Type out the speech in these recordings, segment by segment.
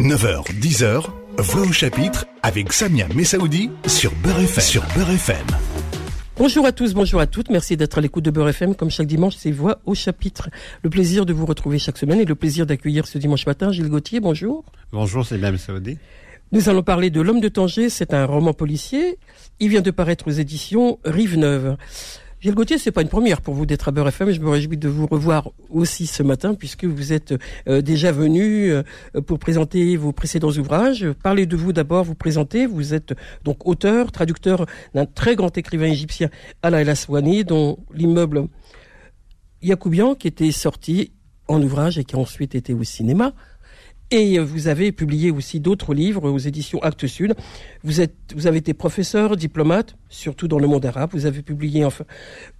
9h, 10h, Voix au chapitre avec Samia Messaoudi sur Beurre FM. Sur Beurre FM. Bonjour à tous, bonjour à toutes. Merci d'être à l'écoute de Beurre FM. Comme chaque dimanche, c'est Voix au chapitre. Le plaisir de vous retrouver chaque semaine et le plaisir d'accueillir ce dimanche matin Gilles Gauthier. Bonjour. Bonjour, c'est bien Saoudi. Nous allons parler de L'homme de Tanger. C'est un roman policier. Il vient de paraître aux éditions Rive Neuve. Gilles Gauthier, c'est pas une première pour vous d'être à Beurre FM. Je me réjouis de vous revoir aussi ce matin puisque vous êtes euh, déjà venu euh, pour présenter vos précédents ouvrages. Parlez de vous d'abord, vous présenter. Vous êtes donc auteur, traducteur d'un très grand écrivain égyptien, Ala El Aswani, dont l'immeuble Yacoubian, qui était sorti en ouvrage et qui a ensuite été au cinéma. Et vous avez publié aussi d'autres livres aux éditions Actes Sud. Vous, êtes, vous avez été professeur, diplomate, surtout dans le monde arabe. Vous avez publié enfin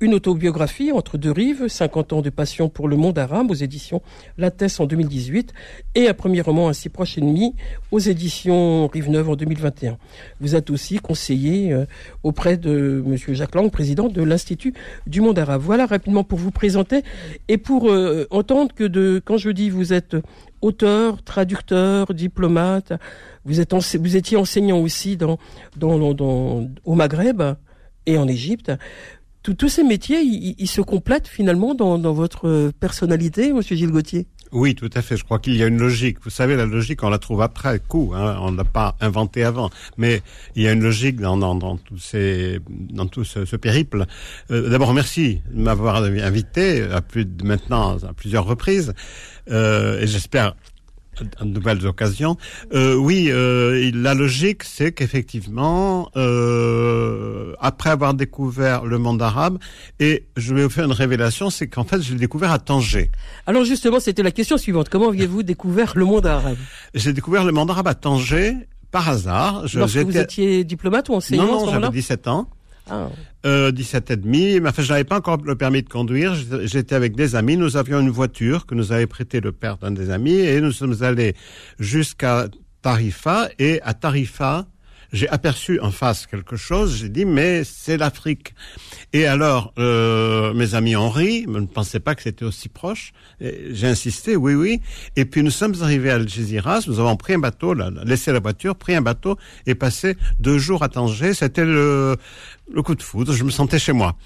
une autobiographie, Entre deux rives, 50 ans de passion pour le monde arabe, aux éditions Lattès en 2018, et un premier roman, Ainsi proche ennemi, aux éditions Rive Neuve en 2021. Vous êtes aussi conseiller euh, auprès de M. Jacques Lang, président de l'Institut du monde arabe. Voilà rapidement pour vous présenter et pour euh, entendre que de, quand je dis vous êtes auteur, traducteur, diplomate. Vous, étiez enseignant aussi au Maghreb et en Égypte. tous ces métiers, ils, se complètent finalement dans, votre personnalité, Monsieur Gilles Gauthier? Oui, tout à fait. Je crois qu'il y a une logique. Vous savez, la logique, on la trouve après coup. Hein. On ne l'a pas inventée avant. Mais il y a une logique dans, tout ce, périple. Euh, D'abord, merci de m'avoir invité maintenant à plusieurs reprises. Euh, et j'espère de nouvelles occasions. Euh, oui, euh, la logique, c'est qu'effectivement, euh, après avoir découvert le monde arabe, et je vais vous faire une révélation, c'est qu'en fait, je l'ai découvert à Tanger. Alors justement, c'était la question suivante. Comment aviez-vous découvert le monde arabe? J'ai découvert le monde arabe à Tanger par hasard. Je, Lorsque vous étiez diplomate ou enseignant Non, non, j'avais 17 ans. Ah. Euh, 17 et demi. Mais enfin, je n'avais pas encore le permis de conduire. J'étais avec des amis. Nous avions une voiture que nous avait prêté le père d'un des amis et nous sommes allés jusqu'à Tarifa et à Tarifa, j'ai aperçu en face quelque chose, j'ai dit mais c'est l'Afrique. Et alors euh, mes amis ont ri, mais ne pensaient pas que c'était aussi proche? J'ai insisté, oui oui. Et puis nous sommes arrivés à Algeciras, nous avons pris un bateau, laissé la voiture, pris un bateau et passé deux jours à Tanger. C'était le, le coup de foudre, je me sentais chez moi.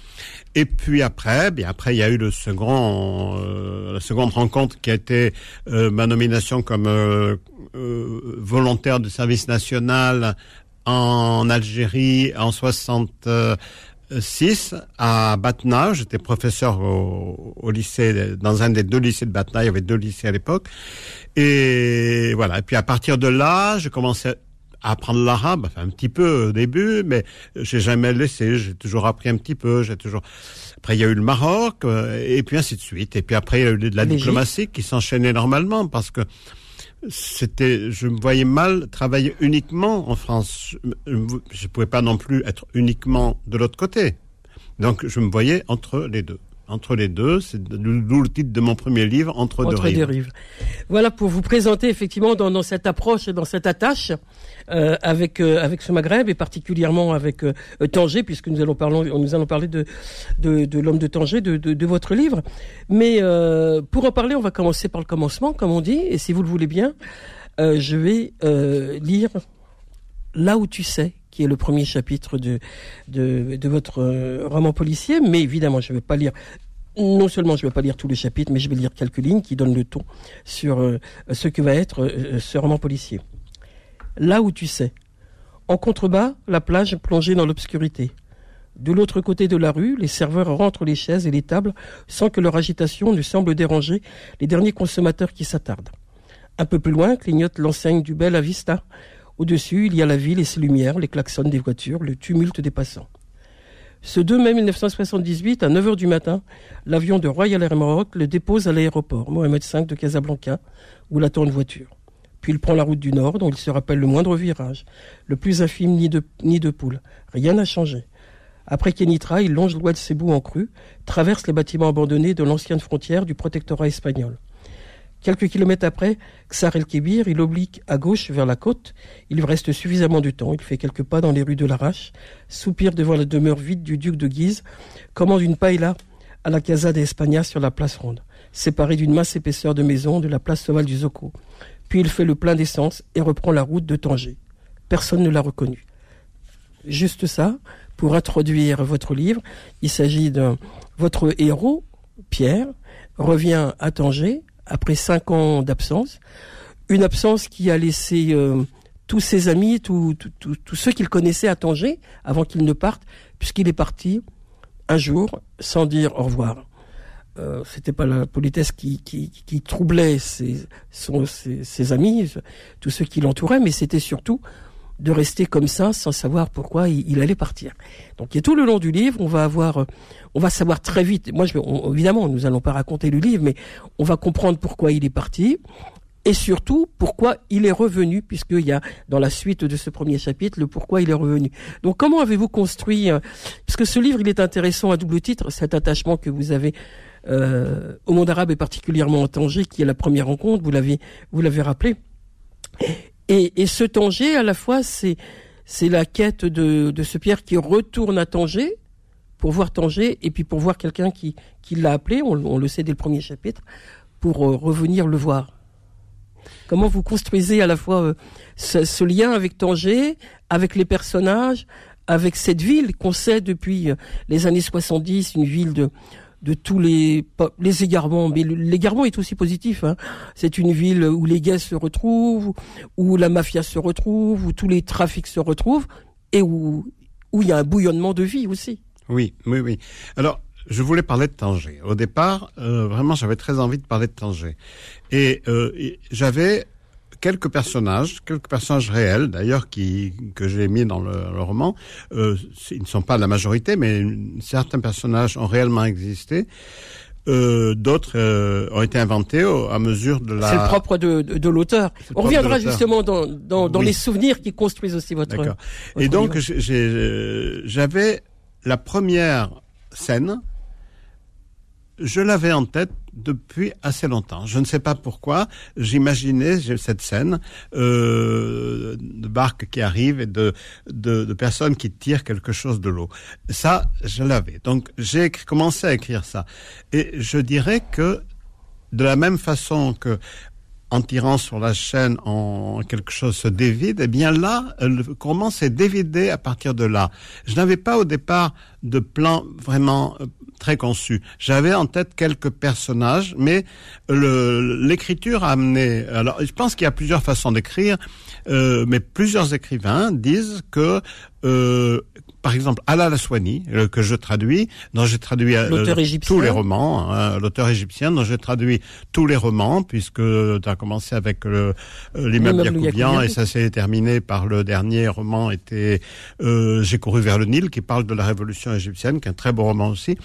Et puis après, bien après, il y a eu le second, euh, la seconde rencontre qui a été euh, ma nomination comme euh, volontaire du service national en Algérie en 66 à Batna. J'étais professeur au, lycée, dans un des deux lycées de Batna. Il y avait deux lycées à l'époque. Et voilà. Et puis à partir de là, j'ai commencé à apprendre l'arabe, enfin un petit peu au début, mais j'ai jamais laissé. J'ai toujours appris un petit peu. J'ai toujours. Après, il y a eu le Maroc, euh, et puis ainsi de suite. Et puis après, il y a eu de la diplomatie qui s'enchaînait normalement parce que c'était, je me voyais mal travailler uniquement en France. Je ne pouvais pas non plus être uniquement de l'autre côté. Donc, je me voyais entre les deux entre les deux. C'est d'où le titre de mon premier livre, Entre, deux, rives. Voilà pour vous présenter effectivement dans, cette approche et dans cette attache euh, avec euh, avec ce Maghreb et particulièrement avec euh, Tanger, puisque nous allons parler nous allons parler de de, l'homme de Tanger, de, de, votre livre. Mais pour en parler, on va commencer par le commencement, comme on dit, et si vous le voulez bien, je vais lire là où tu sais qui est le premier chapitre de, de, votre euh, roman policier. Mais évidemment, je ne vais pas lire non seulement je ne vais pas lire tous les chapitres, mais je vais lire quelques lignes qui donnent le ton sur euh, ce que va être euh, ce roman policier. Là où tu sais, en contrebas, la plage plongée dans l'obscurité. De l'autre côté de la rue, les serveurs rentrent les chaises et les tables sans que leur agitation ne semble déranger les derniers consommateurs qui s'attardent. Un peu plus loin clignote l'enseigne du Bel Vista, au-dessus, il y a la ville et ses lumières, les klaxons des voitures, le tumulte des passants. Ce 2 mai 1978, à 9h du matin, l'avion de Royal Air Maroc le dépose à l'aéroport Mohamed V de Casablanca, où l'attend une voiture. Puis il prend la route du Nord, dont il se rappelle le moindre virage, le plus infime nid de, poule. Rien n'a changé. Après Kenitra, il longe l'ouest de en crue, traverse les bâtiments abandonnés de l'ancienne frontière du protectorat espagnol. Quelques kilomètres après Ksar el-Kébir, il oblique à gauche vers la côte. Il reste suffisamment de temps. Il fait quelques pas dans les rues de l'Arrache, soupire devant la demeure vide du duc de Guise, commande une paella à la Casa de España sur la place ronde, séparée d'une mince épaisseur de maison de la place sauvale du Zoco. Puis il fait le plein d'essence et reprend la route de Tanger. Personne ne l'a reconnu. Juste ça, pour introduire votre livre, il s'agit de votre héros, Pierre, revient à Tanger après cinq ans d'absence. Une absence qui a laissé euh, tous ses amis, tous ceux qu'il connaissait à Tanger avant qu'il ne parte, puisqu'il est parti un jour sans dire au revoir. Euh, c'était pas la politesse qui, troublait ses, amis, tous ceux qui l'entouraient, mais c'était surtout de rester comme ça sans savoir pourquoi il, allait partir. Donc, et tout le long du livre, on va avoir, on va savoir très vite. Moi, je, évidemment, nous allons pas raconter le livre, mais on va comprendre pourquoi il est parti et surtout pourquoi il est revenu, puisqu'il y a dans la suite de ce premier chapitre le pourquoi il est revenu. Donc comment avez-vous construit, euh, puisque ce livre il est intéressant à double titre, cet attachement que vous avez euh, au monde arabe et particulièrement en Tanger, qui est la première rencontre, vous l'avez vous l'avez rappelé. Et, ce Tanger, à la fois, c'est la quête de, ce Pierre qui retourne à Tanger pour voir Tanger et puis pour voir quelqu'un qui, l'a appelé, on, on, le sait dès le premier chapitre, pour euh, revenir le voir. Comment vous construisez à la fois euh, ce, lien avec Tanger, avec les personnages, avec cette ville qu'on sait depuis euh, les années 70, une ville de de tous les les égarements, mais l'égarement est aussi positif. Hein. C'est une ville où les gays se retrouvent, où la mafia se retrouve, où tous les trafics se retrouvent, et où où il y a un bouillonnement de vie aussi. Oui, oui, oui. Alors, je voulais parler de Tanger. Au départ, euh, vraiment, j'avais très envie de parler de Tanger. Et euh, j'avais quelques personnages, quelques personnages réels d'ailleurs qui que j'ai mis dans le, roman. Euh, ils ne sont pas la majorité, mais certains personnages ont réellement existé. Euh, d'autres euh, ont été inventés au, à mesure de la. C'est le propre de, de, de l'auteur. On reviendra justement dans, dans, dans les souvenirs qui construisent aussi votre. D'accord. Et donc j'avais la première scène je l'avais en tête depuis assez longtemps. Je ne sais pas pourquoi. J'imaginais cette scène euh, de barques qui arrivent et de, personnes qui tirent quelque chose de l'eau. Ça, je l'avais. Donc, j'ai commencé à écrire ça. Et je dirais que de la même façon que en tirant sur la chaîne, en quelque chose se dévide, eh bien là, le roman s'est dévidé à partir de là. Je n'avais pas au départ de plan vraiment euh, très conçu. J'avais en tête quelques personnages, mais l'écriture a amené. Alors, je pense qu'il y a plusieurs façons d'écrire, euh, mais plusieurs écrivains disent que euh, par exemple, Ala Laswani, euh, que je traduis, dont j'ai traduit euh, tous les romans, hein, l'auteur égyptien, dont j'ai traduit tous les romans, puisque tu as commencé avec l'immeuble Yacoubian et ça s'est terminé par le dernier roman était J'ai couru vers le Nil, qui parle de la révolution égyptienne, qui est un très beau roman aussi.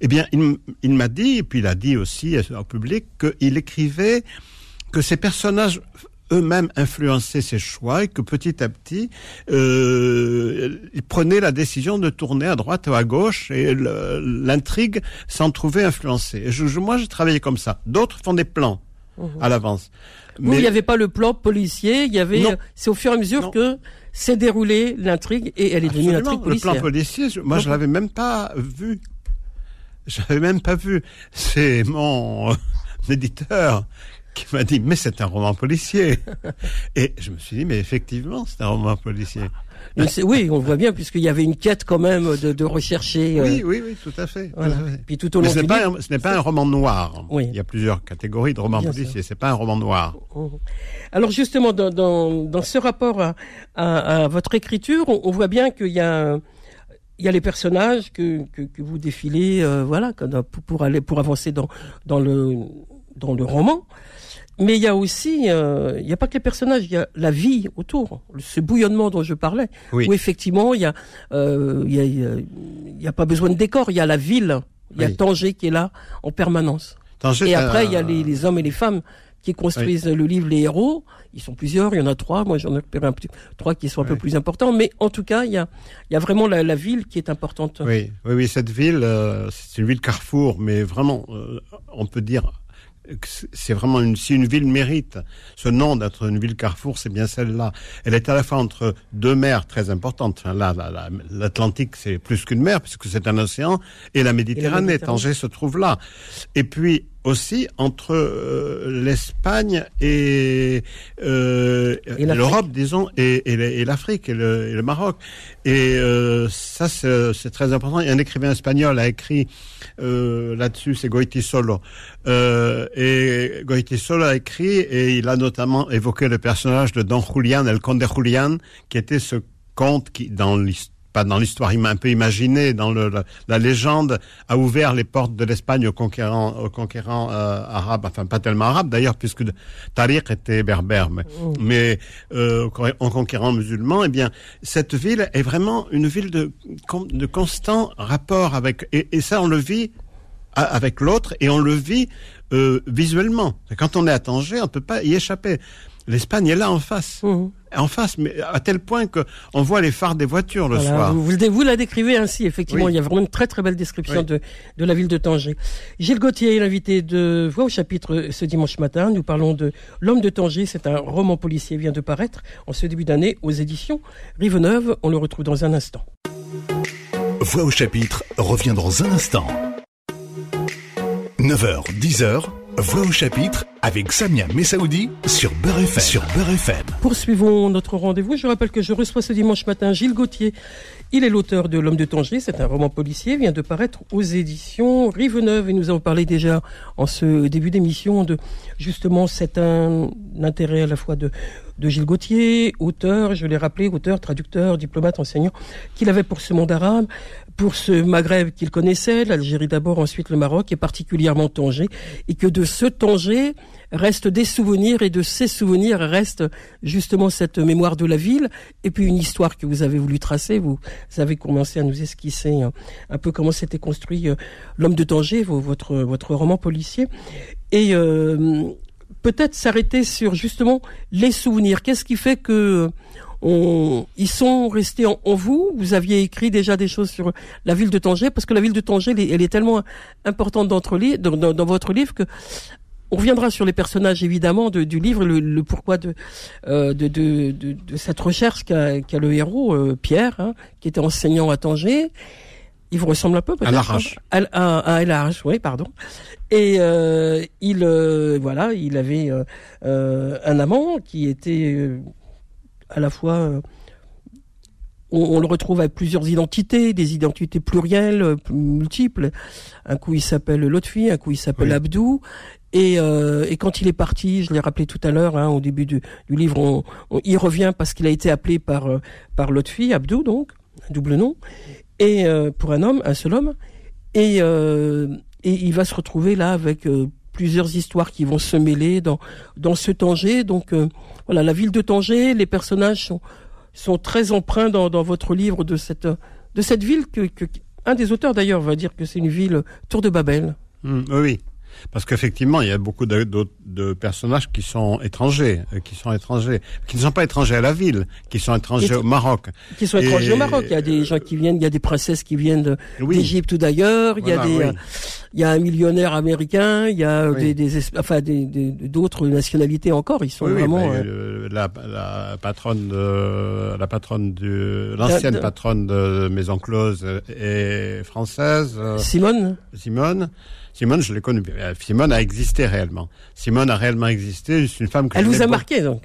Eh bien, il, il m'a dit, et puis il a dit aussi au public, qu'il écrivait que ces personnages eux-mêmes influençaient ses choix et que petit à petit, euh, ils prenaient la décision de tourner à droite ou à gauche et l'intrigue s'en trouvait influencée. Et je, moi, j'ai travaillé comme ça. D'autres font des plans mhm. à l'avance. Mais il n'y avait pas le plan policier, il y avait, c'est au fur et à mesure que s'est déroulée l'intrigue et elle est devenue l'intrigue policière. Le plan policier, moi, je l'avais même pas vu. Je l'avais même pas vu. C'est mon éditeur qui m'a dit mais c'est un roman policier. Et je me suis dit mais effectivement c'est un roman policier. Oui on voit bien puisqu'il y avait une quête quand même de, de rechercher euh, oui oui oui tout à fait, puis tout au long mais ce n'est pas, un, ce n'est pas un roman noir. Oui. il y a plusieurs catégories de romans policiers c'est pas un roman noir. Mmh. alors justement dans, dans, dans ce rapport à, à, à, votre écriture on, voit bien qu'il y a il y a les personnages que, que, que vous défilez, euh, voilà, pour, pour aller pour avancer dans dans le dans le roman. Mais il y a aussi, euh, il n'y a pas que les personnages, il y a la vie autour, ce bouillonnement dont je parlais, où effectivement il y a, euh, il y a, il y a pas besoin de décor, il y a la ville, il y a Tanger qui est là en permanence. et après il y a les, les, hommes et les femmes qui construisent le livre, les héros. Ils sont plusieurs, il y en a trois. Moi, j'en ai repéré un petit, trois qui sont un peu plus importants. Mais en tout cas, il y a, il y a vraiment la, la ville qui est importante. Oui, oui, oui cette ville, euh, c'est une ville carrefour, mais vraiment, euh, on peut dire c'est vraiment une, si une ville mérite ce nom d'être une ville carrefour, c'est bien celle-là. Elle est à la fois entre deux mers très importantes. Là, l'Atlantique, c'est plus qu'une mer puisque c'est un océan, et la Méditerranée, Tanger se trouve là. Et puis, aussi entre euh, l'Espagne et, euh, l'Europe, disons, et, et l'Afrique et, le, Maroc. Et euh, ça, c'est très important. Il y a un écrivain espagnol a écrit là-dessus, c'est Goitisolo. Euh, et Goitisolo a écrit, et il a notamment évoqué le personnage de Don Julián, el Conde Julián, qui était ce comte qui, dans l'histoire, pas dans l'histoire un peu imaginée, dans le, la, légende, a ouvert les portes de l'Espagne aux conquérants, aux conquérants euh, arabes, enfin pas tellement arabes d'ailleurs, puisque Tariq était berbère, mais, oh. mais euh, en conquérant musulmans, eh bien, cette ville est vraiment une ville de, de constant rapport avec, et, et ça on le vit avec l'autre, et on le vit euh, visuellement. Quand on est à Tanger, on ne peut pas y échapper. L'Espagne est là en face. Mmh. En face, mais à tel point qu'on voit les phares des voitures le soir. Vous, vous, la décrivez ainsi, effectivement. Il y a vraiment une très très belle description de, de la ville de Tanger. Gilles Gauthier est l'invité de Voix au chapitre ce dimanche matin. Nous parlons de L'homme de Tanger. C'est un roman policier vient de paraître en ce début d'année aux éditions Rive-Neuve. On le retrouve dans un instant. Voix au chapitre revient dans un instant. 9h, 10h, Voix au chapitre avec Samia Messaoudi sur Beurre FM. Sur Poursuivons notre rendez-vous. Je rappelle que je reçois ce dimanche matin Gilles Gauthier. Il est l'auteur de L'homme de Tanger. C'est un roman policier, vient de paraître aux éditions Rive-Neuve. Et nous avons parlé déjà en ce début d'émission de justement cet intérêt à la fois de, de Gilles Gauthier, auteur, je l'ai rappelé, auteur, traducteur, diplomate, enseignant, qu'il avait pour ce monde arabe, pour ce Maghreb qu'il connaissait, l'Algérie d'abord, ensuite le Maroc, et particulièrement Tanger, et que de ce Tanger restent des souvenirs, et de ces souvenirs reste justement cette mémoire de la ville, et puis une histoire que vous avez voulu tracer, vous avez commencé à nous esquisser un, peu comment s'était construit euh, l'homme de Tanger, votre, votre roman policier, et euh, peut-être s'arrêter sur justement les souvenirs. Qu'est-ce qui fait que on, ils sont restés en, vous. Vous aviez écrit déjà des choses sur la ville de Tanger, parce que la ville de Tanger, elle est, tellement importante dans, dans, dans, votre livre que on reviendra sur les personnages évidemment de, du livre, le, le pourquoi de, euh, de, de, de, cette recherche qu'a qu le héros euh, Pierre, hein, qui était enseignant à Tanger. Il vous ressemble un peu peut-être. À l'arrache. À, à, à l'arrache, oui, pardon. Et euh, il, euh, voilà, il avait euh, un amant qui était à la fois euh, on, le retrouve avec plusieurs identités, des identités plurielles, euh, multiples. Un coup il s'appelle Lotfi, un coup il s'appelle Abdou. Et, euh, et, quand il est parti, je l'ai rappelé tout à l'heure, hein, au début du, livre, on, il revient parce qu'il a été appelé par par Lotfi, Abdou donc, un double nom, et pour un homme, un seul homme, et, et il va se retrouver là avec plusieurs histoires qui vont se mêler dans ce Tanger. Donc euh, voilà, la ville de Tanger, les personnages sont très empreints dans, votre livre de cette de cette ville que, un des auteurs d'ailleurs va dire que c'est une ville tour de Babel. Mmh, oui. Parce qu'effectivement, il y a beaucoup de, de, personnages qui sont étrangers, euh, qui sont étrangers, qui ne sont pas étrangers à la ville, qui sont étrangers au Maroc. Qui sont étrangers au Maroc. Il y a des gens qui viennent, il y a des princesses qui viennent d'Égypte ou d'ailleurs. Il y a des, il y a un millionnaire américain. Il y a des, des, enfin, des, d'autres nationalités encore. Ils sont vraiment. Euh, la, la, patronne, de, la patronne de, l'ancienne patronne de Maison Close est française. Simone? Simone. Simone, je l'ai connue. Simone a existé réellement. Simone a réellement existé. C'est une femme que Elle vous a marqué donc.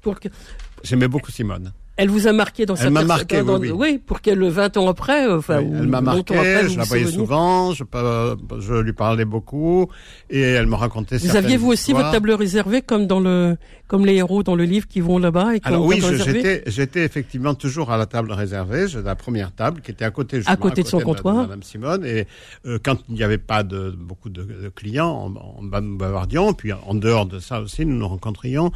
Pour que... J'aimais beaucoup Simone. Elle vous a marqué dans elle m'a marqué, oui, oui. pour qu'elle, 20 ans après, euh, enfin, elle m'a marqué, je la voyais souvent, je, je, lui parlais beaucoup, et elle me racontait Vous aviez vous aussi votre table réservée, comme dans le, comme les héros dans le livre qui vont là-bas et qui Alors oui, j'étais, j'étais effectivement toujours à la table réservée, j'ai la première table qui était à côté, à côté, de son comptoir, Madame Simone, et euh, quand il n'y avait pas de beaucoup de, clients, on, on bavardions, puis en dehors de ça aussi, nous nous rencontrions.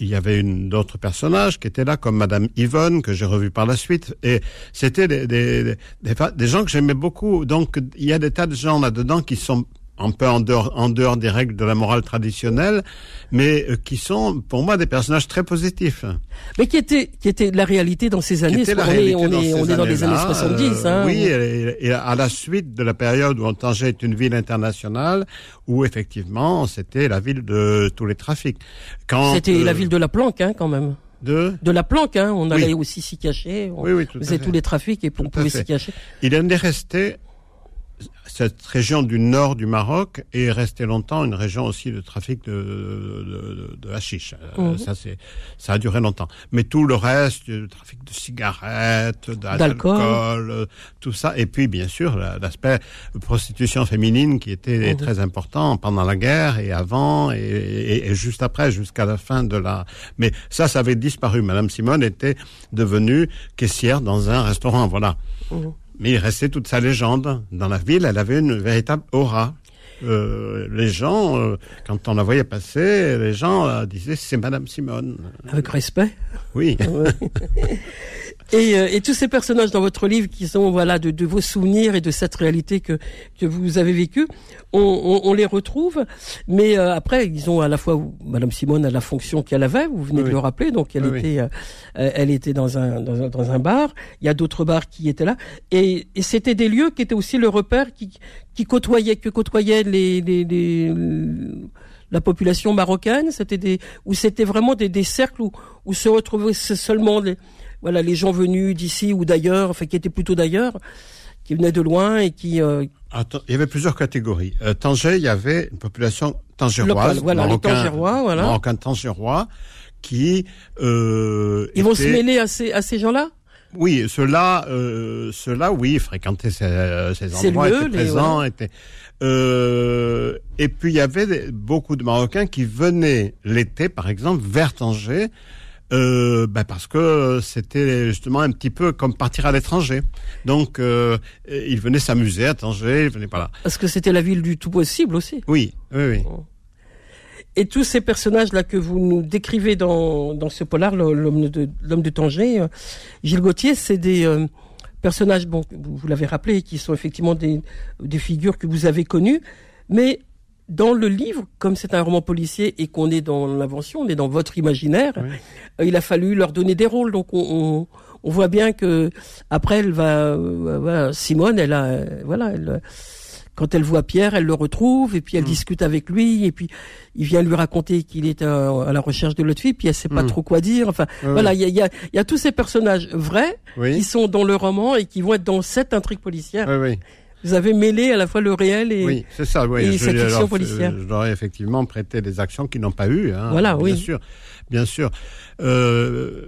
Il y avait une d'autres personnages qui étaient là, comme Madame Yvonne, que j'ai revu par la suite. Et c'était des, des, des, des gens que j'aimais beaucoup. Donc, il y a des tas de gens là-dedans qui sont un peu en dehors, en dehors des règles de la morale traditionnelle, mais euh, qui sont pour moi des personnages très positifs. Mais qui étaient qui était la réalité dans ces années. on, est, on, est, on est dans les années 70. Euh, hein, oui, et, à la suite de la période où Tanger est une ville internationale, où effectivement c'était la ville de tous les trafics. C'était la ville de la planque, hein, quand même. De, de la planque, hein. on allait aussi s'y cacher. On oui, oui, tout faisait tous les trafics et on pouvait s'y cacher. Il en est resté cette région du nord du Maroc est restée longtemps une région aussi de trafic de, de, de, hashish. Euh, mhm. Ça, c'est, ça a duré longtemps. Mais tout le reste, le trafic de cigarettes, d'alcool, euh, tout ça. Et puis, bien sûr, l'aspect prostitution féminine qui était mhm. très important pendant la guerre et avant et, et, juste après, jusqu'à la fin de la... Mais ça, ça avait disparu. Madame Simone était devenue caissière dans un restaurant, voilà. Mhm. Mais il restait toute sa légende. Dans la ville, elle avait une véritable aura. Euh, les gens, euh, quand on la voyait passer, les gens euh, disaient c'est Madame Simone. Avec respect. Oui. Et, euh, et, tous ces personnages dans votre livre qui sont voilà de, de, vos souvenirs et de cette réalité que que vous avez vécue, on, on, on les retrouve. Mais euh, après, ils ont à la fois Madame Simone a la fonction qu'elle avait. Vous venez de le rappeler, donc elle était euh, elle était dans un, dans un, dans un bar. Il y a d'autres bars qui étaient là, et, et c'était des lieux qui étaient aussi le repère qui qui côtoyaient que côtoyaient les, les, les la population marocaine. C'était des où c'était vraiment des, des cercles où, où se retrouvaient seulement les voilà, les gens venus d'ici ou d'ailleurs, enfin qui étaient plutôt d'ailleurs, qui venaient de loin et qui. Euh, Attends, il y avait plusieurs catégories. Euh, Tanger, il y avait une population tangéroise, voilà, marocain, les tangérois, voilà, marocain tangérois, qui. Euh, Ils vont se mêler à ces à ces gens-là? Oui, ceux-là, euh, ceux-là, oui, fréquentaient ces, ces endroits, étaient présents, étaient. Euh, et puis il y avait beaucoup de Marocains qui venaient l'été, par exemple, vers Tanger euh, ben parce que c'était justement un petit peu comme partir à l'étranger. Donc, euh, il venait s'amuser à Tanger, il venait pas là. Parce que c'était la ville du tout possible aussi. Oui, oui, oui. Et tous ces personnages-là que vous nous décrivez dans, dans ce polar, l'homme de, l'homme de Tanger, euh, Gilles Gauthier, c'est des euh, personnages, bon, vous, l'avez rappelé, qui sont effectivement des, des figures que vous avez connues, mais dans le livre, comme c'est un roman policier et qu'on est dans l'invention, on est dans votre imaginaire, euh, il a fallu leur donner des rôles. Donc on, on, voit bien que après elle va, euh, Simone, elle a, euh, voilà, elle, quand elle voit Pierre, elle le retrouve et puis elle mm. discute avec lui et puis il vient lui raconter qu'il est à, la recherche de l'autre fille puis elle sait pas mm. trop quoi dire. Enfin voilà, il y a, y, a, y a, tous ces personnages vrais qui sont dans le roman et qui vont être dans cette intrigue policière. Vous avez mêlé à la fois le réel et, oui, c'est ça, oui. et cette fiction policière. Je leur ai effectivement prêté des actions qu'ils n'ont pas eues. Hein, voilà, bien oui. sûr, bien sûr. Euh,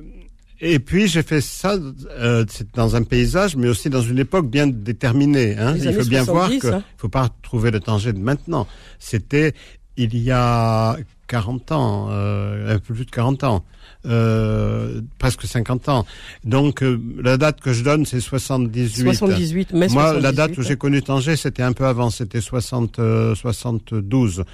et puis j'ai fait ça euh, dans un paysage, mais aussi dans une époque bien déterminée. Hein. Il faut bien voir qu'il hein. faut pas trouver le danger de maintenant. C'était il y a 40 ans, euh, un peu plus de 40 ans euh, presque 50 ans. Donc euh, la date que je donne, c'est 78. 78, mais Moi, la date où j'ai connu Tanger, c'était un peu avant, c'était 60, 72.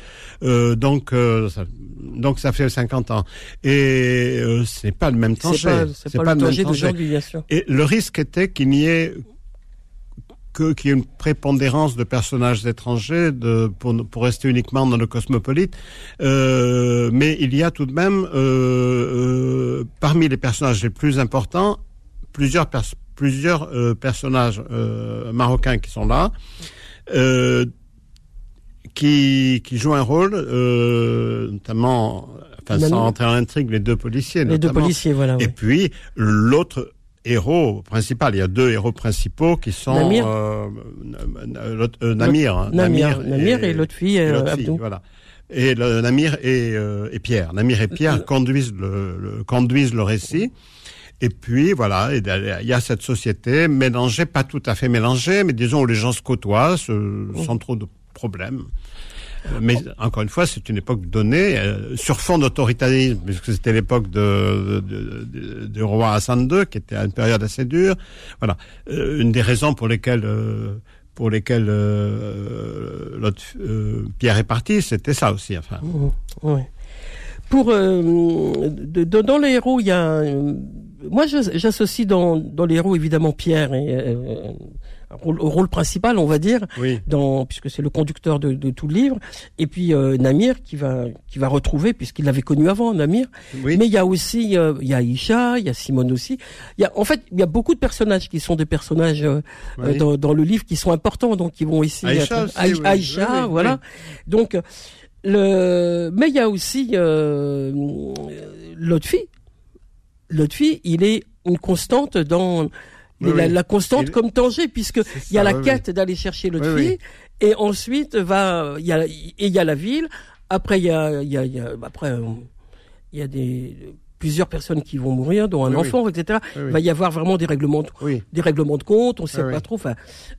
Euh, donc, ça, donc ça fait 50 ans. Et c'est pas le même Tanger. C'est pas, pas, le, le Tanger d'aujourd'hui, bien sûr. Et le risque était qu'il n'y ait qu'il y ait une prépondérance de personnages étrangers de, pour, pour rester uniquement dans le cosmopolite. Euh, mais il y a tout de même, euh, euh, parmi les personnages les plus importants, plusieurs, plusieurs personnages marocains qui sont là. Qui, qui jouent un rôle, notamment, enfin, sans rentrer en intrigue, les deux policiers. Les deux policiers, voilà. Et puis, l'autre héros principal. Il y a deux héros principaux qui sont Namir, euh, euh, Namir, hein. Namir, Namir, et, l'autre fille, euh, Abdou. Voilà. Et le, Namir et, et, Pierre. Namir et Pierre conduisent le, le, conduisent le récit. Et puis voilà, il y a cette société mélangée, pas tout à fait mélangée, mais disons où les gens se côtoient sans trop de problèmes. Mais encore une fois, c'est une époque donnée euh, sur fond d'autoritarisme, puisque c'était l'époque de, roi Hassan II, qui était à une période assez dure. Voilà, euh, une des raisons pour lesquelles euh, pour lesquelles Pierre est parti, c'était ça aussi. Enfin. Mmh, oui. Pour dans les héros, il y a moi j'associe dans dans les héros évidemment Pierre rôle, rôle principal, on va dire, dans, puisque c'est le conducteur de, de, tout le livre. Et puis euh, Namir qui va qui va retrouver, puisqu'il l'avait connu avant, Namir. Mais il y a aussi euh, il y a il y a Simone aussi. Il y a en fait il y a beaucoup de personnages qui sont des personnages euh, dans, dans, le livre qui sont importants, donc qui vont ici. Aïcha, Aïcha voilà. Donc le mais il y a aussi l'autre fille. L'autre fille, il est une constante dans la, constante comme Tanger, puisque il y a la quête d'aller chercher l'autre fille, et ensuite va, il y a, et il y a la ville. Après, il y a, il y a, il y a après, il y a des plusieurs personnes qui vont mourir, dont un enfant, etc. il va y avoir vraiment des règlements, de, des règlements de compte. On sait pas trop. Enfin,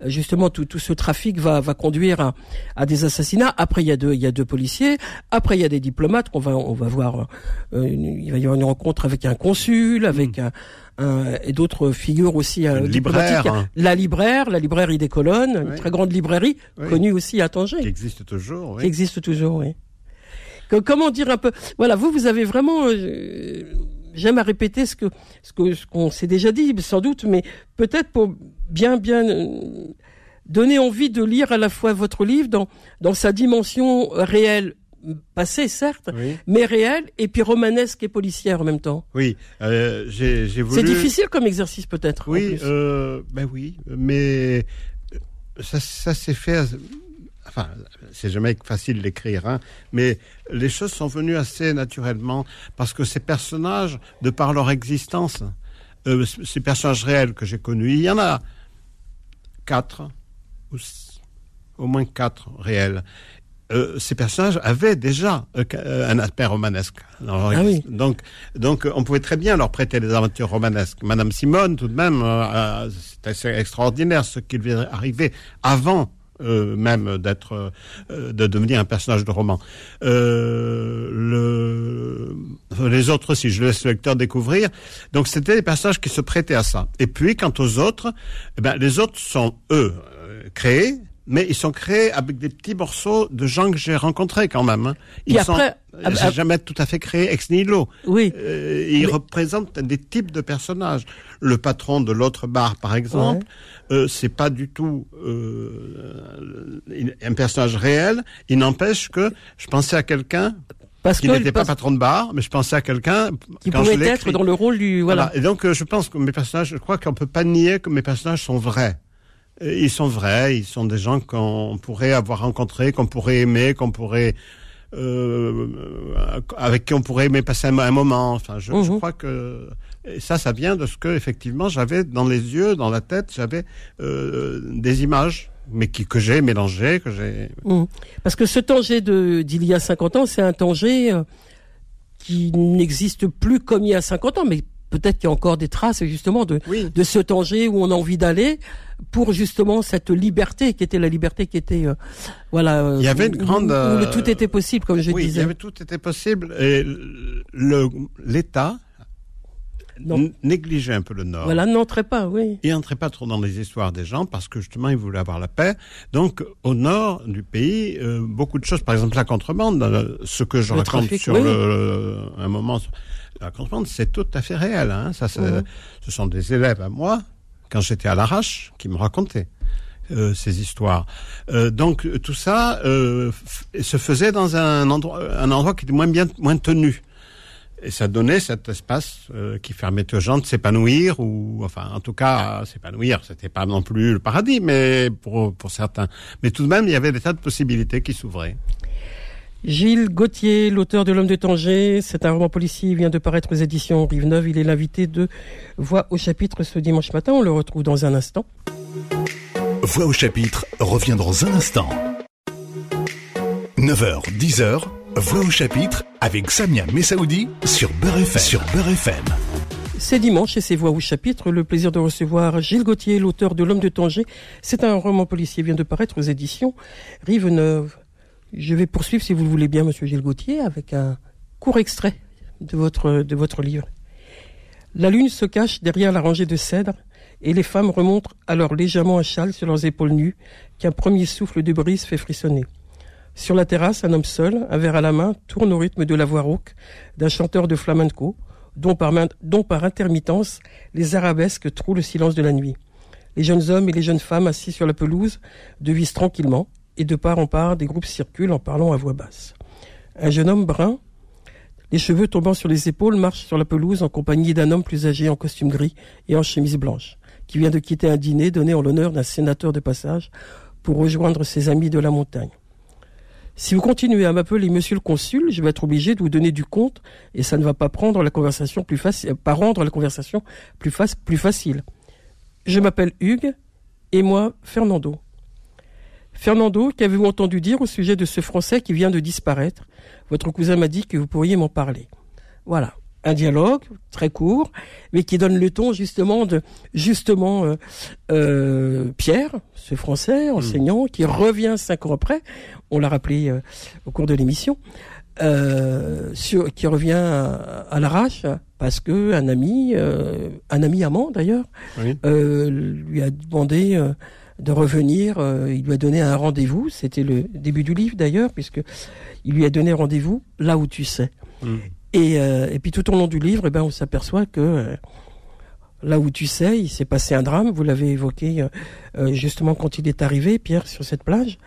justement, tout, tout ce trafic va, va conduire à, à, des assassinats. Après, il y a deux, il y a deux policiers. Après, il y a des diplomates qu'on va, on va voir. Euh, il va y avoir une rencontre avec un consul, avec mm. un euh, et d'autres figures aussi euh, libraire, hein. La libraire, la librairie des colonnes, une très grande librairie connue aussi à Tanger. Qui existe toujours. Oui. Qui existe toujours, oui. Comment dire un peu Voilà, vous, vous avez vraiment. Euh, j'aime à répéter ce que ce que ce qu'on s'est déjà dit, sans doute, mais peut-être pour bien bien euh, donner envie de lire à la fois votre livre dans dans sa dimension réelle passé certes, mais réel et puis romanesque et policière en même temps. Oui, euh, j'ai voulu. C'est difficile comme exercice peut-être. Oui, euh, ben oui, mais ça, ça s'est fait. Enfin, c'est jamais facile d'écrire, hein, mais les choses sont venues assez naturellement parce que ces personnages, de par leur existence, euh, ces personnages réels que j'ai connus, il y en a quatre, ou au moins quatre réels. Euh, ces personnages avaient déjà euh, un aspect romanesque. ah Donc, donc, on pouvait très bien leur prêter des aventures romanesques. Madame Simone, tout de même, c'est assez extraordinaire ce qui lui est arrivé avant même d'être, de devenir un personnage de roman. le, les autres aussi, je laisse le lecteur découvrir. Donc, c'était des personnages qui se prêtaient à ça. Et puis, quant aux autres, eh ben, les autres sont eux créés mais ils sont créés avec des petits morceaux de gens que j'ai rencontrés quand même. Hein. Ils sont j'ai jamais tout à fait créé ex nihilo. Oui. Euh, ils représentent des types de personnages. Le patron de l'autre bar, par exemple, euh, c'est pas du tout euh, un personnage réel. Il n'empêche que je pensais à quelqu'un parce qui n'était pas patron de bar, mais je pensais à quelqu'un qui pouvait être dans le rôle du voilà. Et donc euh, je pense que mes personnages, je crois qu'on peut pas nier que mes personnages sont vrais. Ils sont vrais, ils sont des gens qu'on pourrait avoir rencontrés, qu'on pourrait aimer, qu'on pourrait euh, avec qui on pourrait aimer passer un, moment. Enfin, je, je, mhm. crois que et ça, ça vient de ce que effectivement j'avais dans les yeux, dans la tête, j'avais euh, des images, mais qui, que j'ai mélangées, que j'ai. Mhm. Parce que ce Tanger d'il y a 50 ans, c'est un Tanger euh, qui n'existe plus comme il y a 50 ans, mais peut-être qu'il y a encore des traces justement de, de ce Tanger où on a envie d'aller pour justement cette liberté qui était la liberté qui était euh, voilà euh, il y avait une grande où, le euh, tout était possible comme je oui, disais il y avait tout était possible et le l'État négligeait un peu le Nord. Voilà, n'entrait pas, oui. Il n'entrait pas trop dans les histoires des gens parce que justement, il voulait avoir la paix. Donc, au Nord du pays, beaucoup de choses, par exemple la contrebande, ce que je raconte sur le, un moment la contrebande, c'est tout à fait réel. Hein. Ça, mhm. Ce sont des élèves à moi, quand j'étais à l'arrache, qui me racontaient. Euh, ces histoires. Euh, donc tout ça euh, se faisait dans un endroit, un endroit qui était moins bien, moins tenu. Et ça donnait cet espace qui permettait aux gens de s'épanouir, ou enfin, en tout cas, s'épanouir. C'était pas non plus le paradis, mais pour pour certains. Mais tout de même, il y avait des tas de possibilités qui s'ouvraient. Gilles Gauthier, l'auteur de L'homme de Tanger, c'est un roman policier, il vient de paraître aux éditions Rive-Neuve. Il est l'invité de Voix au chapitre ce dimanche matin. On le retrouve dans un instant. Voix au chapitre revient dans un instant. 9h, 10h, Voix au chapitre avec Samia Messaoudi sur Beurre FM. Sur Beurre FM. C'est dimanche et c'est Voix au chapitre. Le plaisir de recevoir Gilles Gauthier, l'auteur de L'homme de Tanger. C'est un roman policier, vient de paraître aux éditions Rive-Neuve. Je vais poursuivre, si vous le voulez bien, Monsieur Gilles Gauthier, avec un court extrait de votre, livre. La lune se cache derrière la rangée de cèdres et les femmes remontent alors légèrement un châle sur leurs épaules nues qu'un premier souffle de brise fait frissonner. Sur la terrasse, un homme seul, un verre à la main, tourne au rythme de la voix rauque d'un chanteur de flamenco, dont par, dont par intermittence les arabesques trouent le silence de la nuit. Les jeunes hommes et les jeunes femmes assis sur la pelouse devisent tranquillement, et de part en part, des groupes circulent en parlant à voix basse. Un jeune homme brun, les cheveux tombant sur les épaules, marche sur la pelouse en compagnie d'un homme plus âgé en costume gris et en chemise blanche, qui vient de quitter un dîner donné en l'honneur d'un sénateur de passage pour rejoindre ses amis de la montagne. Si vous continuez à m'appeler monsieur le consul, je vais être obligé de vous donner du compte et ça ne va pas rendre la conversation plus facile. Je m'appelle Hugues et moi Fernando. Fernando, qu'avez-vous entendu dire au sujet de ce Français qui vient de disparaître? Votre cousin m'a dit que vous pourriez m'en parler. Voilà. Un dialogue très court, mais qui donne le ton justement de justement euh, euh, Pierre, ce Français enseignant, qui revient cinq ans après, on l'a rappelé euh, au cours de l'émission, sur, qui revient à, l'arrache parce que un ami, un ami amant d'ailleurs, lui a demandé de revenir. il lui a donné un rendez-vous. C'était le début du livre d'ailleurs, puisque il lui a donné rendez-vous là où tu sais. Mm. Euh, et, puis tout au long du livre, eh ben, on s'aperçoit que euh, là où tu sais, il s'est passé un drame. Vous l'avez évoqué euh, justement quand il est arrivé, Pierre, sur cette plage.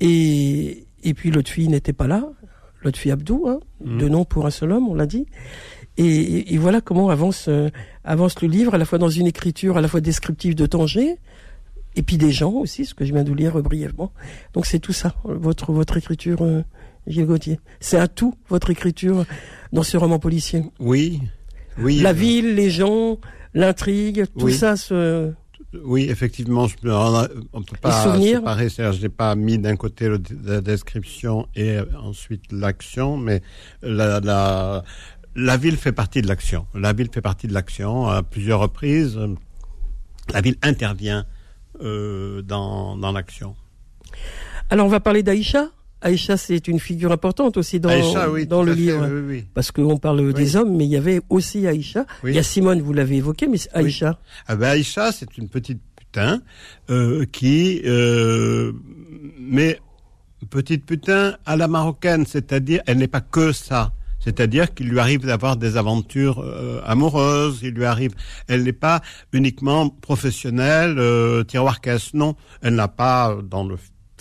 Et, et puis l'autre fille n'était pas là, l'autre fille Abdou, hein, mmh. de nom pour un seul homme, on l'a dit. Et, et, voilà comment avance, avance le livre, à la fois dans une écriture à la fois descriptive de Tanger, et puis des gens aussi, ce que je viens de lire brièvement. Donc c'est tout ça, votre, votre écriture, Gilles Gauthier. C'est à tout, votre écriture dans ce roman policier. Oui, oui. La ville, les gens, l'intrigue, tout ça se... Oui, effectivement, je, on ne peut pas séparer. Je n'ai pas mis d'un côté la description et ensuite l'action, mais la, la, la ville fait partie de l'action. La ville fait partie de l'action à plusieurs reprises. La ville intervient euh, dans, dans l'action. Alors, on va parler d'Aïcha Aïcha, c'est une figure importante aussi dans, dans le livre. Parce qu'on parle des hommes, mais il y avait aussi Aïcha. Il y a Simone, vous l'avez évoqué, mais Aïcha. Ah ben Aïcha, c'est une petite putain euh, qui... Euh, mais petite putain à la marocaine, c'est-à-dire, elle n'est pas que ça. C'est-à-dire qu'il lui arrive d'avoir des aventures euh, amoureuses, il lui arrive, elle n'est pas uniquement professionnelle, euh, tiroir caisse, non, elle n'a pas dans le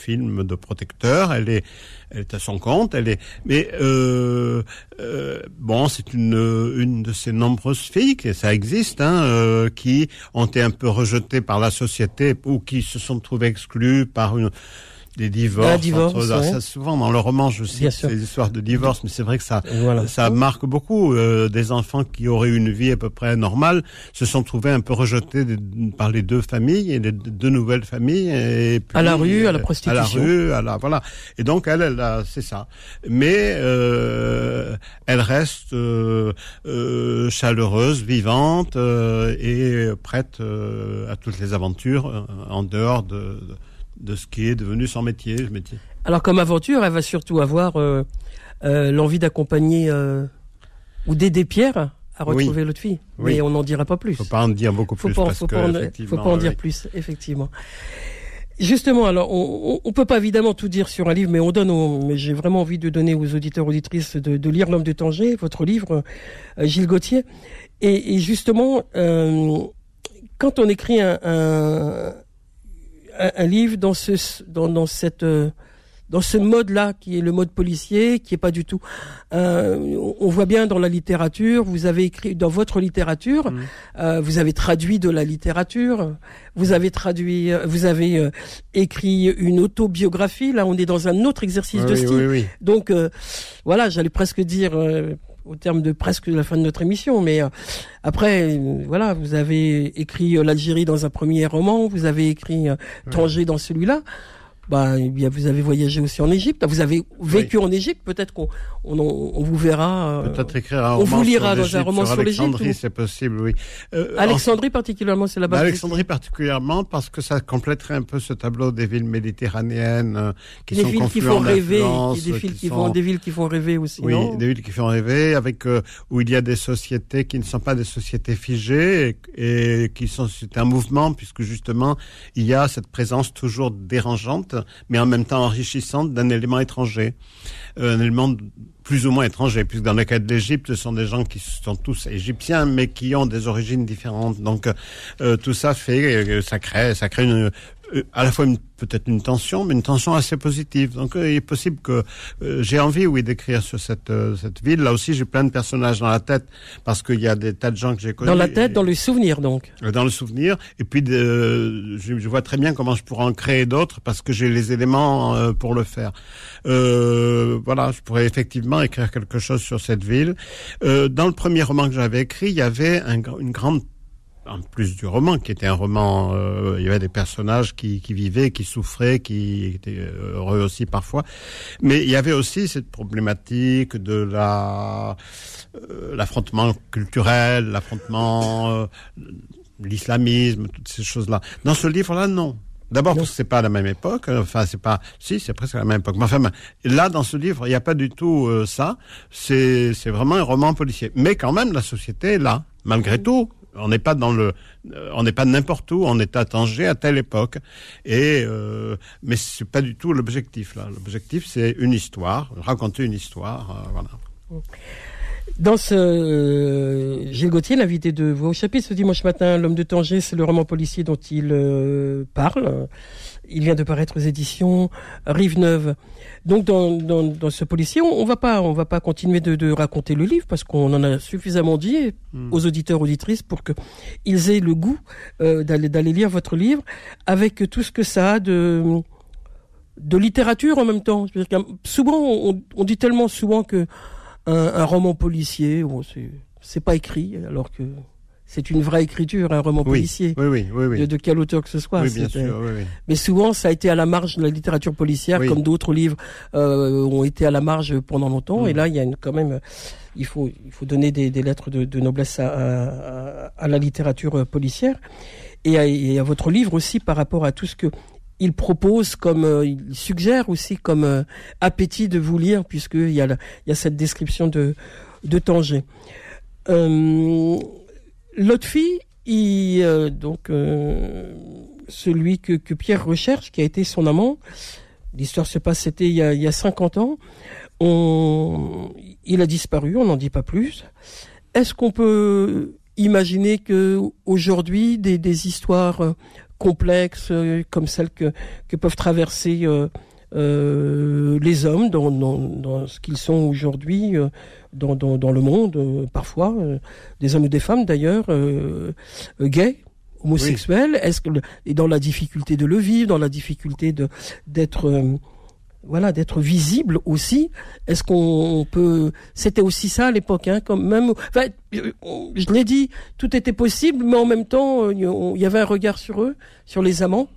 film de protecteur. Elle est, elle est à son compte. Elle est, mais euh, euh, bon, c'est une une de ces nombreuses filles, et ça existe, hein, euh, qui ont été un peu rejetées par la société ou qui se sont trouvées exclues par une des divorces. ça, souvent dans le roman, je sais ces histoires de divorce, mais c'est vrai que ça, ça marque beaucoup. Euh, des enfants qui auraient une vie à peu près normale se sont trouvés un peu rejetés par les deux familles et les deux nouvelles familles. Et à la rue, à la prostitution. À la rue, à la voilà. Et donc elle, elle, c'est ça. Mais euh, elle reste euh, euh chaleureuse, vivante euh, et prête à toutes les aventures en dehors de de ce qui est devenu son métier. métier. Alors comme aventure, elle va surtout avoir euh, euh, l'envie d'accompagner euh, ou d'aider Pierre à retrouver l'autre fille. Mais on n'en dira pas plus. Faut pas en dire beaucoup plus. Pas, faut, pas en, faut pas en dire plus, effectivement. Justement, alors on, on peut pas évidemment tout dire sur un livre, mais on donne. mais j'ai vraiment envie de donner aux auditeurs auditrices de, de lire L'homme de Tanger, votre livre, Gilles Gauthier. Et, et justement, quand on écrit un, un, un, livre dans ce dans, dans cette euh, dans ce mode-là qui est le mode policier, qui est pas du tout. Euh, on voit bien dans la littérature, vous avez écrit dans votre littérature, mmh. euh, vous avez traduit de la littérature, vous avez traduit, euh, vous avez euh, écrit une autobiographie. Là, on est dans un autre exercice de style. Donc voilà, j'allais presque dire au terme de presque la fin de notre émission. Mais euh, après, euh, voilà, vous avez écrit euh, l'Algérie dans un premier roman, vous avez écrit Tanger dans celui-là bah, bien, vous avez voyagé aussi en Égypte. Vous avez vécu en Égypte. Peut-être qu'on on, on, vous verra. Euh, Peut-être écrire un on vous lira dans un roman sur l'Égypte. Alexandrie, c'est possible, oui. Euh, Alexandrie particulièrement, c'est la base. Alexandrie particulièrement parce que ça compléterait un peu ce tableau des villes méditerranéennes euh, qui des sont villes qui font rêver, des villes qui, font des villes qui font rêver aussi. Oui, des villes qui font rêver, avec euh, où il y a des sociétés qui ne sont pas des sociétés figées et, et qui sont c'est un mouvement puisque justement il y a cette présence toujours dérangeante mais en même temps enrichissante d'un élément étranger, euh, un élément plus ou moins étrangers, puisque dans le cas de l'Égypte, ce sont des gens qui sont tous égyptiens, mais qui ont des origines différentes. Donc euh, tout ça fait, ça crée, ça crée une, à la fois peut-être une tension, mais une tension assez positive. Donc euh, il est possible que euh, j'ai envie, oui, d'écrire sur cette cette ville. Là aussi, j'ai plein de personnages dans la tête parce qu'il y a des tas de gens que j'ai connus. Dans la tête, dans le souvenir, donc. Dans le souvenir. Et puis je, je, vois très bien comment je pourrais en créer d'autres parce que j'ai les éléments pour le faire. voilà, je pourrais effectivement écrire quelque chose sur cette ville. dans le premier roman que j'avais écrit, il y avait un, une grande en plus du roman, qui était un roman, euh, il y avait des personnages qui, qui, vivaient, qui souffraient, qui étaient heureux aussi parfois, mais il y avait aussi cette problématique de la euh, l'affrontement culturel, l'affrontement, euh, l'islamisme, toutes ces choses-là. Dans ce livre-là, non. D'abord parce que c'est pas la même époque, enfin c'est pas, si c'est presque la même époque. Mais enfin, là dans ce livre, il n'y a pas du tout ça. C'est c'est vraiment un roman policier. Mais quand même, la société est là, malgré tout. On n'est pas dans le, euh, on n'est pas n'importe où. On est à Tanger à telle époque. Et euh, mais c'est pas du tout l'objectif là. L'objectif c'est une histoire, raconter une histoire. Euh. Dans ce euh, Gilles Gauthier, l'invité de Voix au chapitre ce dimanche matin, L'homme de Tanger, c'est le roman policier dont il parle. Il vient de paraître aux éditions Rive Neuve. Donc dans, dans, dans ce policier, on, on, va pas on va pas continuer de, de raconter le livre parce qu'on en a suffisamment dit hmm. aux auditeurs auditrices pour que ils aient le goût euh, d'aller d'aller lire votre livre avec tout ce que ça a de de littérature en même temps. souvent on, on, dit tellement souvent que un, un roman policier, bon, c'est pas écrit alors que c'est une vraie écriture, un roman policier. Oui, oui, oui, de, quel auteur que ce soit. Bien sûr, Mais souvent, ça a été à la marge de la littérature policière, comme d'autres livres euh, ont été à la marge pendant longtemps. Mm. Et là, il y a une, quand même, il faut, il faut donner des, des lettres de, de noblesse à, à, à, la littérature policière et à, et à, votre livre aussi par rapport à tout ce que il propose comme, euh, il suggère aussi comme euh, appétit de vous lire, puisqu'il y a, il y a cette description de, de Tanger. Euh, L'autre fille, il, euh, donc euh, celui que, que, Pierre recherche, qui a été son amant, l'histoire se passe, c'était il, y a, il y a 50 ans, il a disparu, on n'en dit pas plus. Est-ce qu'on peut imaginer que aujourd'hui des, des histoires euh, complexes comme celles que, que peuvent traverser euh, les hommes dans, dans, dans ce qu'ils sont aujourd'hui euh, dans, dans, dans, le monde, euh, parfois, des hommes ou des femmes d'ailleurs, gays, homosexuels, est-ce que et dans la difficulté de le vivre, dans la difficulté de d'être voilà d'être visible aussi est-ce qu'on peut c'était aussi ça à l'époque hein comme même enfin, je l'ai dit tout était possible mais en même temps il y avait un regard sur eux sur les amants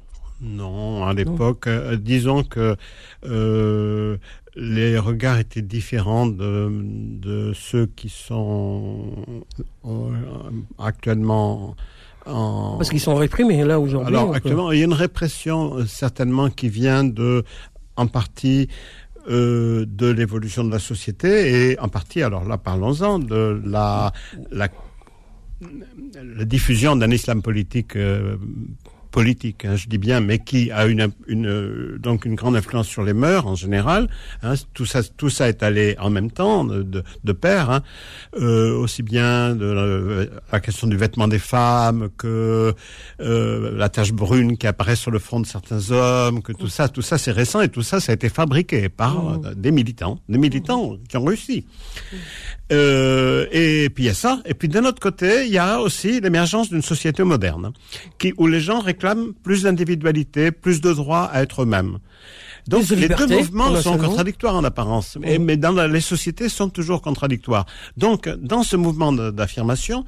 non, à l'époque, euh, disons que euh, les regards étaient différents de, de ceux qui sont euh, actuellement en... Parce qu'ils sont réprimés là aujourd'hui. Alors actuellement, il y a une répression certainement qui vient de, en partie, euh, de l'évolution de la société et en partie, alors là, parlons-en de la, la, la diffusion d'un islam politique euh, politique, hein, je dis bien, mais qui a une, une, donc une grande influence sur les mœurs en général. Hein, tout ça, tout ça est allé en même temps de, de pair, hein, euh, aussi bien de la, question du vêtement des femmes que euh, la tache brune qui apparaît sur le front de certains hommes, que tout ça, tout ça c'est récent et tout ça ça a été fabriqué par mmh. des militants, des militants qui ont réussi. Euh, et puis il y a ça. Et puis d'un autre côté, il y a aussi l'émergence d'une société moderne, qui où les gens réclament plus d'individualité, plus de droit à être eux-mêmes. Donc les deux mouvements sont contradictoires en apparence, mais dans les sociétés sont toujours contradictoires. Donc dans ce mouvement d'affirmation,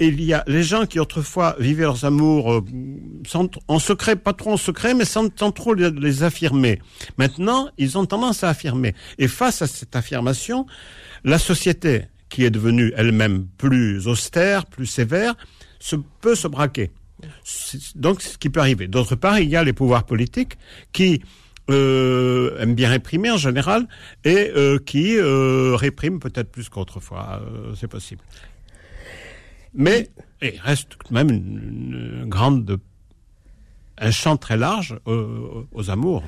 il y a les gens qui autrefois vivaient leurs amours euh, en secret, pas trop en secret, mais sans, sans trop les, les affirmer. Maintenant, ils ont tendance à affirmer. Et face à cette affirmation, la société, qui est devenue elle-même plus austère, plus sévère, peut se braquer. Donc, ce qui peut arriver. D'autre part, il y a les pouvoirs politiques qui euh, aiment bien réprimer en général et euh, qui euh, répriment peut-être plus qu'autrefois. C'est possible. Mais il reste de même un champ très large aux, aux amours.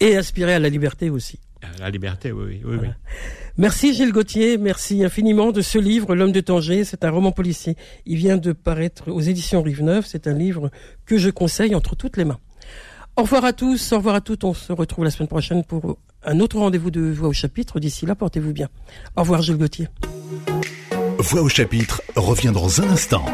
Et aspirer à la liberté aussi. La liberté, oui, oui, oui. Merci Gilles Gauthier, merci infiniment de ce livre, L'homme de Tanger. C'est un roman policier. Il vient de paraître aux éditions Rive Neuve. C'est un livre que je conseille entre toutes les mains. Au revoir à tous, au revoir à toutes. On se retrouve la semaine prochaine pour un autre rendez-vous de Voix au chapitre. D'ici là, portez-vous bien. Au revoir Gilles Gauthier. Voix au chapitre revient dans un instant.